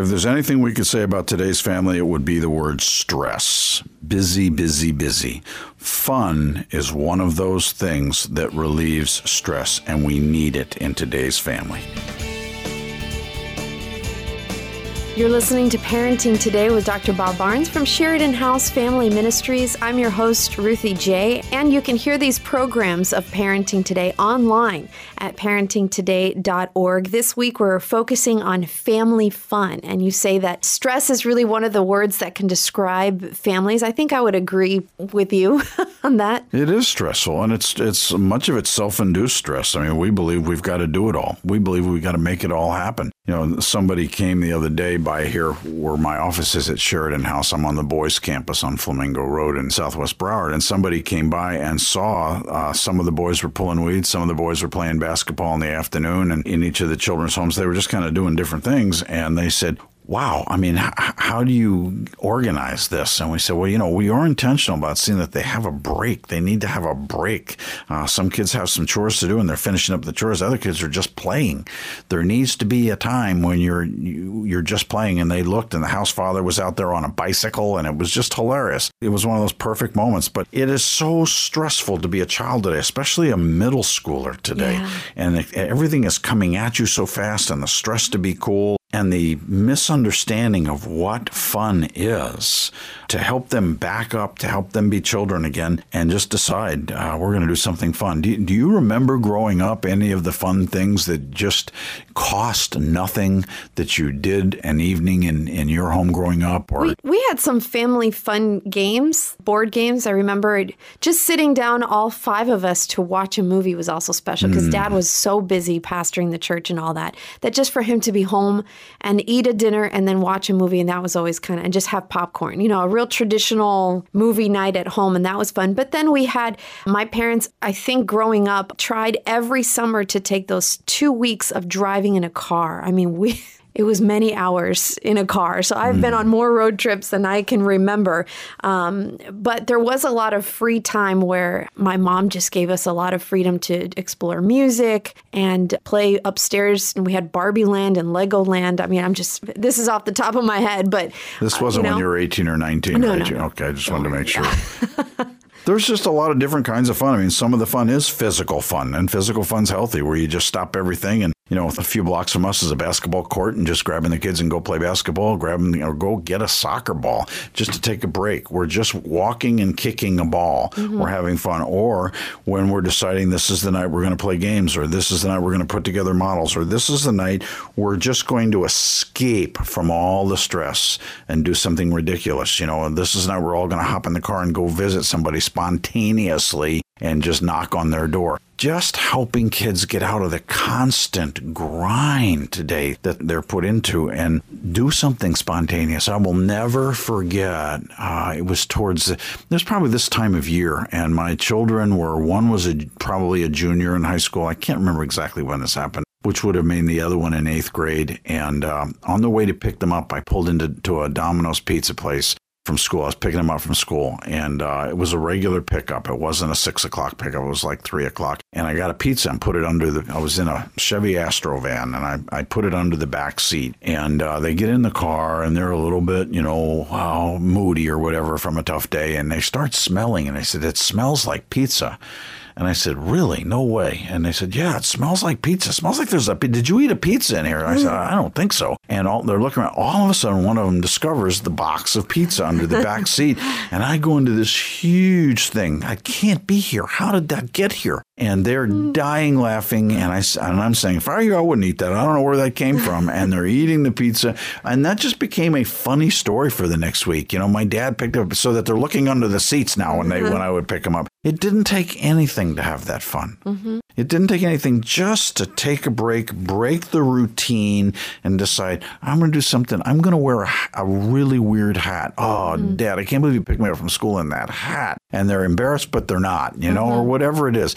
If there's anything we could say about today's family, it would be the word stress. Busy, busy, busy. Fun is one of those things that relieves stress, and we need it in today's family. You're listening to Parenting Today with Dr. Bob Barnes from Sheridan House Family Ministries. I'm your host, Ruthie J, and you can hear these programs of Parenting Today online at parentingtoday.org. This week we're focusing on family fun, and you say that stress is really one of the words that can describe families. I think I would agree with you on that. It is stressful, and it's it's much of it's self-induced stress. I mean, we believe we've got to do it all. We believe we've got to make it all happen. You know, somebody came the other day by here where my office is at Sheridan House. I'm on the boys' campus on Flamingo Road in Southwest Broward, and somebody came by and saw uh, some of the boys were pulling weeds, some of the boys were playing basketball in the afternoon, and in each of the children's homes, they were just kind of doing different things. And they said, wow, I mean, h- how do you organize this? And we said, well, you know, we are intentional about seeing that they have a break. They need to have a break. Uh, some kids have some chores to do and they're finishing up the chores. Other kids are just playing. There needs to be a time when you're you, you're just playing. And they looked, and the house father was out there on a bicycle, and it was just hilarious. It was one of those perfect moments. But it is so stressful to be a child today, especially a middle schooler today, Yeah. and it, everything is coming at you so fast, and the stress to be cool and the misunderstanding of what fun is to help them back up, to help them be children again, and just decide uh, we're going to do something fun. Do you, do you remember growing up any of the fun things that just cost nothing that you did an evening in, in your home growing up? Or We, we had some family fun games, board games. I remember just sitting down, all five of us, to watch a movie was also special because dad was so busy pastoring the church and all that, that just for him to be home and eat a dinner and then watch a movie, and that was always kind of, and just have popcorn, you know, a real traditional movie night at home, and that was fun. But then we had my parents, I think growing up, tried every summer to take those two weeks of driving in a car. I mean, we. It was many hours in a car. So I've been on more road trips than I can remember. Um, but there was a lot of free time where my mom just gave us a lot of freedom to explore music and play upstairs. And we had Barbie Land and Legoland. I mean, I'm just, this is off the top of my head, but this uh, wasn't you know, when you were 18 or 19, No, right? no, no. Okay, I just wanted to make sure. There's just a lot of different kinds of fun. I mean, some of the fun is physical fun, and physical fun's healthy, where you just stop everything and you know, a few blocks from us is a basketball court, and just grabbing the kids and go play basketball, grab them or go get a soccer ball just to take a break. We're just walking and kicking a ball. Mm-hmm. We're having fun. Or when we're deciding this is the night we're going to play games, or this is the night we're going to put together models, or this is the night we're just going to escape from all the stress and do something ridiculous. You know, this is the night we're all going to hop in the car and go visit somebody spontaneously and just knock on their door. Just helping kids get out of the constant grind today that they're put into and do something spontaneous. I will never forget. Uh, it was towards the, it was probably this time of year, and my children were one was a, probably a junior in high school. I can't remember exactly when this happened which would have made the other one in eighth grade. And um, on the way to pick them up, I pulled into to a Domino's pizza place from school. I was picking them up from school, and uh, it was a regular pickup. It wasn't a six o'clock pickup. It was like three o'clock. And I got a pizza and put it under the. I was in a Chevy Astro van, and I, I put it under the back seat. And uh, they get in the car, and they're a little bit, you know, uh, moody or whatever from a tough day, and they start smelling. And I said, "It smells like pizza." And I said, "Really? No way." And they said, "Yeah, it smells like pizza. It smells like there's a. Did you eat a pizza in here?" And I said, mm. "I don't think so." And all, they're looking around. All of a sudden, one of them discovers the box of pizza under the back seat, and I go into this huge thing. I can't be here. How did that get here? And they're mm. dying laughing, and I and I'm saying, if I were you, I wouldn't eat that. I don't know where that came from. And they're eating the pizza, and that just became a funny story for the next week. You know, my dad picked up so that they're looking under the seats now when they uh-huh. when I would pick them up. It didn't take anything to have that fun. Mm-hmm. It didn't take anything just to take a break, break the routine, and decide, I'm going to do something. I'm going to wear a, a really weird hat. Oh, dad, I can't believe you picked me up from school in that hat. And they're embarrassed, but they're not, you know, or mm-hmm. whatever it is.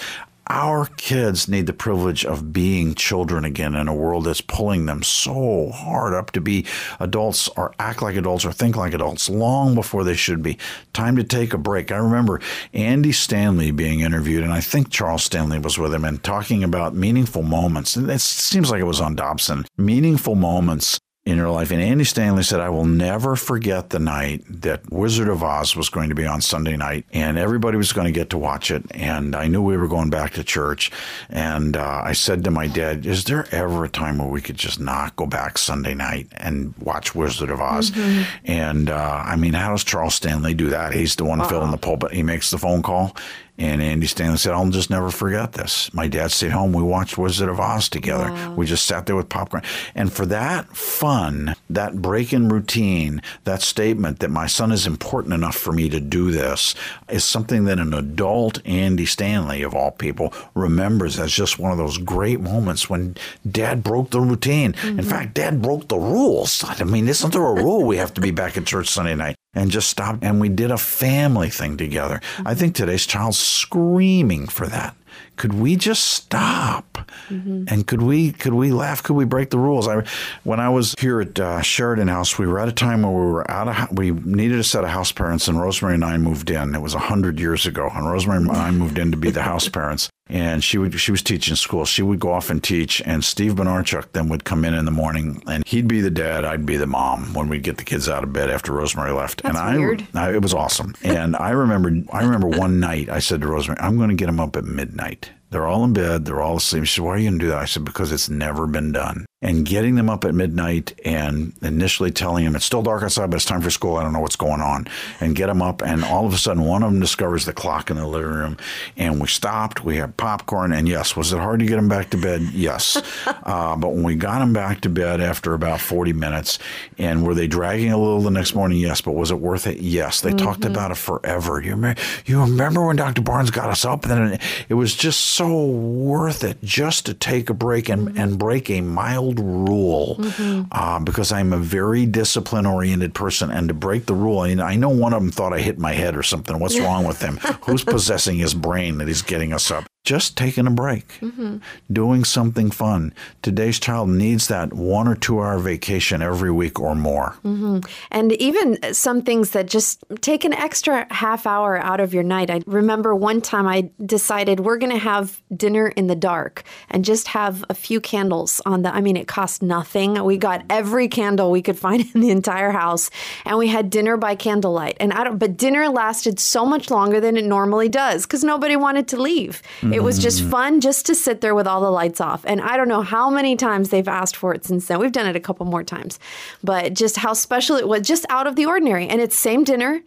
Our kids need the privilege of being children again in a world that's pulling them so hard up to be adults or act like adults or think like adults long before they should be. Time to take a break. I remember Andy Stanley being interviewed, and I think Charles Stanley was with him, and talking about meaningful moments. And it seems like it was on Dobson. Meaningful moments in your life. And Andy Stanley said, I will never forget the night that Wizard of Oz was going to be on Sunday night and everybody was going to get to watch it. And I knew we were going back to church. And uh, I said to my dad, Is there ever a time where we could just not go back Sunday night and watch Wizard of Oz? Mm-hmm. And uh, I mean, how does Charles Stanley do that? He's the one uh-uh. filling the pulpit. He makes the phone call and Andy Stanley said, I'll just never forget this. My dad stayed home. We watched Wizard of Oz together. Wow. We just sat there with popcorn. And for that fun, that break in routine, that statement that my son is important enough for me to do this is something that an adult Andy Stanley, of all people, remembers as just one of those great moments when dad broke the routine. Mm-hmm. In fact, dad broke the rules. I mean, isn't there a rule we have to be back at church Sunday night? And just stopped and we did a family thing together. Mm-hmm. I think today's child's screaming for that. Could we just stop? Mm-hmm. And could we could we laugh? Could we break the rules? I, when I was here at uh, Sheridan House, we were at a time where we were out of we needed a set of house parents, and Rosemary and I moved in. It was hundred years ago, and Rosemary and I moved in to be the house parents and she would she was teaching school. She would go off and teach, and Steve Benarchuk then would come in in the morning, and he'd be the dad, I'd be the mom when we'd get the kids out of bed after Rosemary left. That's and I, weird. I, it was awesome. And I remember I remember one night I said to Rosemary, "I'm going to get them up at midnight." They're all in bed. They're all asleep. She said, Why are you going to do that? I said, Because it's never been done and getting them up at midnight and initially telling them it's still dark outside, but it's time for school. I don't know what's going on. And get them up. And all of a sudden, one of them discovers the clock in the living room. And we stopped. We had popcorn. And yes, was it hard to get them back to bed? Yes. uh, but when we got them back to bed after about 40 minutes, and were they dragging a little the next morning? Yes. But was it worth it? Yes. They mm-hmm. talked about it forever. You remember, you remember when Dr. Barnes got us up? And then it was just so worth it just to take a break and, mm-hmm. and break a mild old rule mm-hmm. uh, because I'm a very discipline oriented person. And to break the rule, I, I know one of them thought I hit my head or something. What's wrong with him? Who's possessing his brain that he's getting us up? Just taking a break, mm-hmm. doing something fun. Today's child needs that one or two hour vacation every week or more. Mm-hmm. And even some things that just take an extra half hour out of your night. I remember one time I decided we're going to have dinner in the dark and just have a few candles on the. I mean, it cost nothing. We got every candle we could find in the entire house, and we had dinner by candlelight. And I don't. But dinner lasted so much longer than it normally does because nobody wanted to leave. It was just fun just to sit there with all the lights off. And I don't know how many times they've asked for it since then. We've done it a couple more times, but just how special it was, just out of the ordinary. And it's same dinner.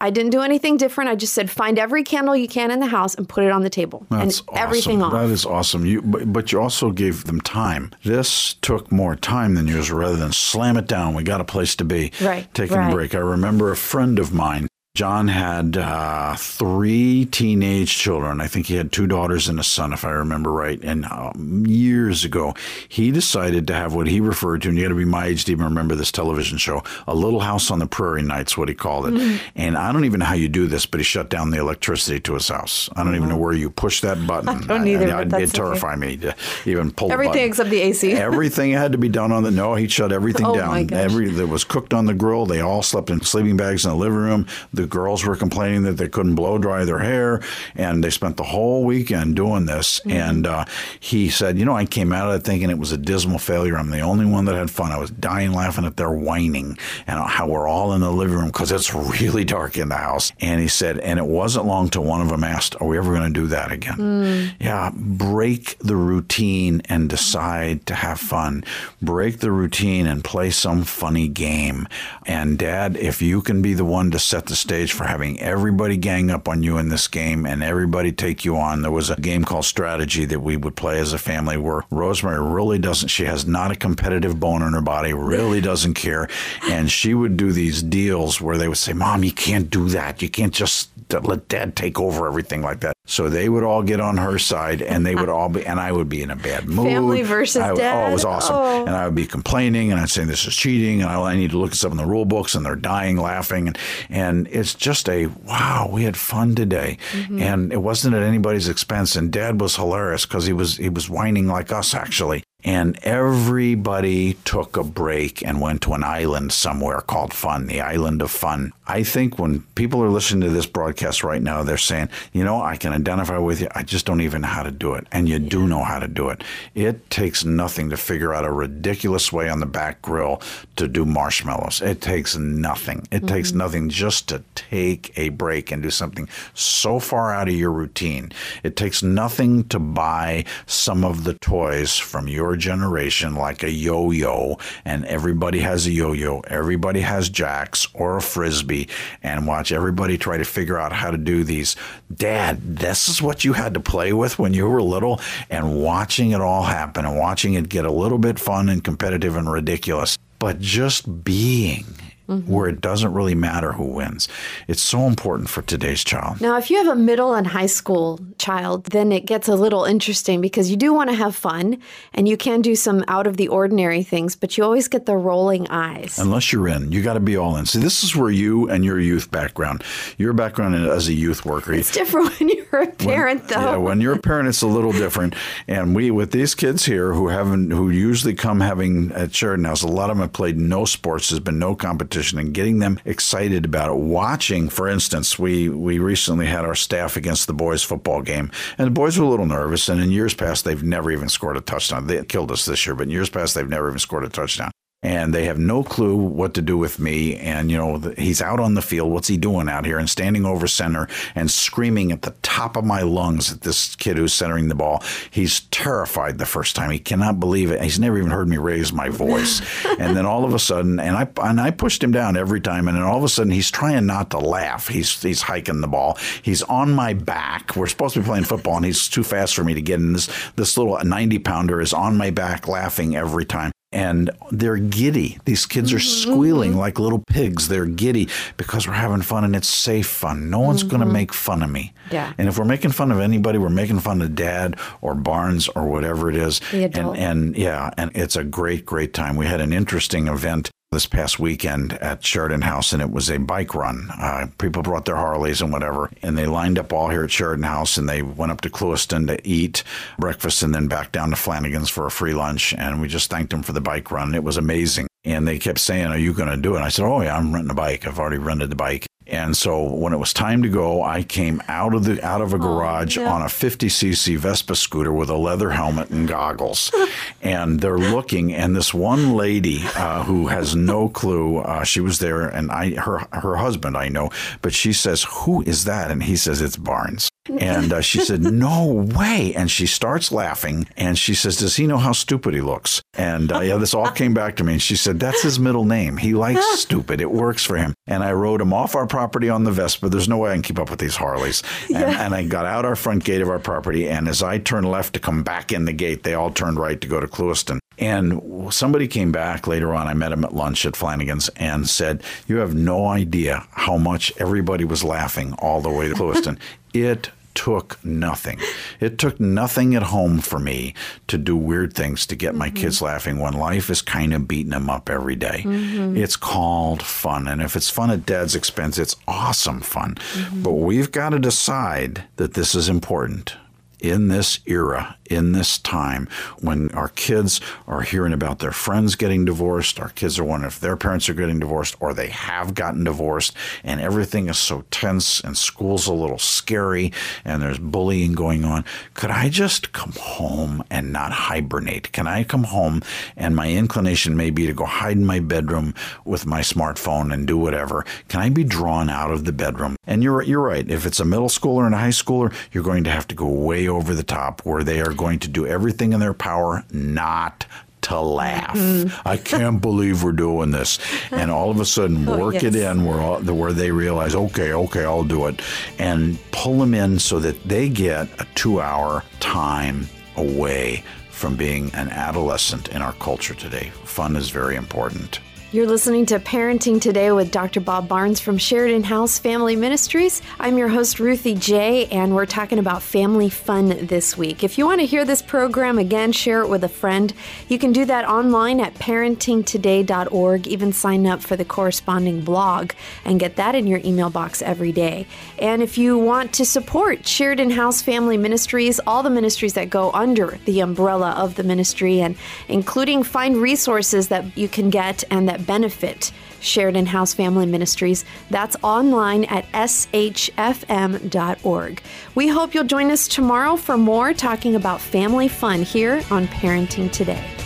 I didn't do anything different. I just said find every candle you can in the house and put it on the table That's and awesome. everything off. That is awesome. You, but, but, you also gave them time. This took more time than yours Rather than slam it down, we got a place to be. Right. Taking right. a break. I remember a friend of mine John had uh, three teenage children. I think he had two daughters and a son, if I remember right. And um, years ago, he decided to have what he referred to, and you got to be my age to even remember this television show, A Little House on the Prairie Nights, what he called it. Mm-hmm. And I don't even know how you do this, but he shut down the electricity to his house. I don't mm-hmm. even know where you push that button. I don't either. I, I, it terrified okay. me to even pull everything except the AC. everything had to be done on the no. He shut everything oh down. Every that was cooked on the grill. They all slept in sleeping bags in the living room. The girls were complaining complaining that they couldn't blow dry their hair, and they spent the whole weekend doing this. Mm-hmm. And uh, he said, "You know, I came out of it thinking it was a dismal failure. I'm the only one that had fun. I was dying laughing at their whining and how we're all in the living room because it's really dark in the house." And he said, and it wasn't long till one of them asked, "Are we ever going to do that again?" Mm. Yeah, break the routine and decide to have fun. Break the routine and play some funny game. And Dad, if you can be the one to set the stage for having everybody gang up on you in this game and everybody take you on. There was a game called Strategy that we would play as a family where Rosemary really doesn't, she has not a competitive bone in her body, really doesn't care. And she would do these deals where they would say, Mom, you can't do that. You can't just let dad take over everything like that. So they would all get on her side and they would all be, and I would be in a bad mood. Family versus I, dad. Oh, it was awesome. Oh. And I would be complaining and I'd say, this is cheating and I, I need to look at some in the rule books and they're dying laughing. And, and it's just a, wow, we had fun today. Mm-hmm. And it wasn't at anybody's expense. And dad was hilarious because he was, he was whining like us actually and everybody took a break and went to an island somewhere called fun, the island of fun. I think when people are listening to this broadcast right now, they're saying, you know, I can identify with you. I just don't even know how to do it. And you yeah. do know how to do it. It takes nothing to figure out a ridiculous way on the back grill to do marshmallows. It takes nothing. It mm-hmm. takes nothing just to take a break and do something so far out of your routine. It takes nothing to buy some of the toys from your generation, like a yo yo, and everybody has a yo yo, everybody has jacks or a frisbee and watch everybody try to figure out how to do these. Dad, this is what you had to play with when you were little, and watching it all happen and watching it get a little bit fun and competitive and ridiculous. But just being mm-hmm. where it doesn't really matter who wins. It's so important for today's child. Now, if you have a middle and high school child, then it gets a little interesting because you do want to have fun and you can do some out of the ordinary things, but you always get the rolling eyes. Unless you're in, you got to be all in. See, this is where you and your youth background, your background as a youth worker. It's different when you're a parent, when, though. Yeah, when you're a parent, it's a little different. And we, with these kids here who haven't, who usually come having at Sheridan House, a lot of them have played no sports. There's been no competition, and getting them excited about it. Watching, for instance, we we recently had our staff against the boys' football game, and the boys were a little nervous. And in years past, they've never even scored a touchdown. They killed us this year, but in years past, they've never even scored a touchdown and they have no clue what to do with me. And, you know, he's out on the field. What's he doing out here? And standing over center and screaming at the top of my lungs at this kid who's centering the ball. He's terrified the first time. He cannot believe it. He's never even heard me raise my voice. and then all of a sudden, and I, and I pushed him down every time. And then all of a sudden, he's trying not to laugh. He's, he's hiking the ball. He's on my back. We're supposed to be playing football, and he's too fast for me to get in. This, this little 90 pounder is on my back laughing every time and they're giddy. These kids are mm-hmm. squealing like little pigs. They're giddy because we're having fun and it's safe fun. No one's mm-hmm. going to make fun of me. Yeah. And if we're making fun of anybody, we're making fun of dad or Barnes or whatever it is. The adult. And, and yeah, and it's a great, great time. We had an interesting event this past weekend at Sheridan House, and it was a bike run. Uh, people brought their Harleys and whatever, and they lined up all here at Sheridan House, and they went up to Clewiston to eat breakfast, and then back down to Flanigan's for a free lunch. And we just thanked them for the bike run. It was amazing. And they kept saying, "Are you going to do it?" And I said, "Oh yeah, I'm renting a bike. I've already rented the bike." And so when it was time to go, I came out of the out of a oh, garage oh, yeah. on a 50cc Vespa scooter with a leather helmet and goggles, and they're looking. And this one lady uh, who has no clue, uh, she was there, and I her her husband I know, but she says, "Who is that?" And he says, "It's Barnes." And uh, she said, No way. And she starts laughing and she says, Does he know how stupid he looks? And uh, yeah, this all came back to me. And she said, That's his middle name. He likes stupid. It works for him. And I rode him off our property on the Vespa. There's no way I can keep up with these Harleys. And, yeah. and I got out our front gate of our property. And as I turned left to come back in the gate, they all turned right to go to Clewiston. And somebody came back later on. I met him at lunch at Flanigan's and said, You have no idea how much everybody was laughing all the way to Clewiston. it took nothing. It took nothing at home for me to do weird things to get my mm-hmm. kids laughing when life is kind of beating them up every day. Mm-hmm. It's called fun. And if it's fun at dad's expense, it's awesome fun. Mm-hmm. But we've got to decide that this is important in this era, in this time, when our kids are hearing about their friends getting divorced, our kids are wondering if their parents are getting divorced or they have gotten divorced, and everything is so tense and school's a little scary and there's bullying going on. Could I just come home and not hibernate? Can I come home and my inclination may be to go hide in my bedroom with my smartphone and do whatever? Can I be drawn out of the bedroom? And you're you're right. If it's a middle schooler and a high schooler, you're going to have to go way over the top where they are going to do everything in their power not to laugh. Mm-hmm. I can't believe we're doing this. And all of a sudden, oh, work yes. it in where, all, where they realize, okay, okay, I'll do it. And pull them in so that they get a two hour time away from being an adolescent in our culture today. Fun is very important. You're listening to Parenting Today with Dr. Bob Barnes from Sheridan House Family Ministries. I'm your host, Ruthie J, and we're talking about family fun this week. If you want to hear this program again, share it with a friend. You can do that online at parentingtoday.org, even sign up for the corresponding blog and get that in your email box every day. And if you want to support Sheridan House Family Ministries, all the ministries that go under the umbrella of the ministry, and including find resources that you can get and benefit Sheridan House Family Ministries. That's online at shfm.org. We hope you'll join us tomorrow for more talking about family fun here on Parenting Today.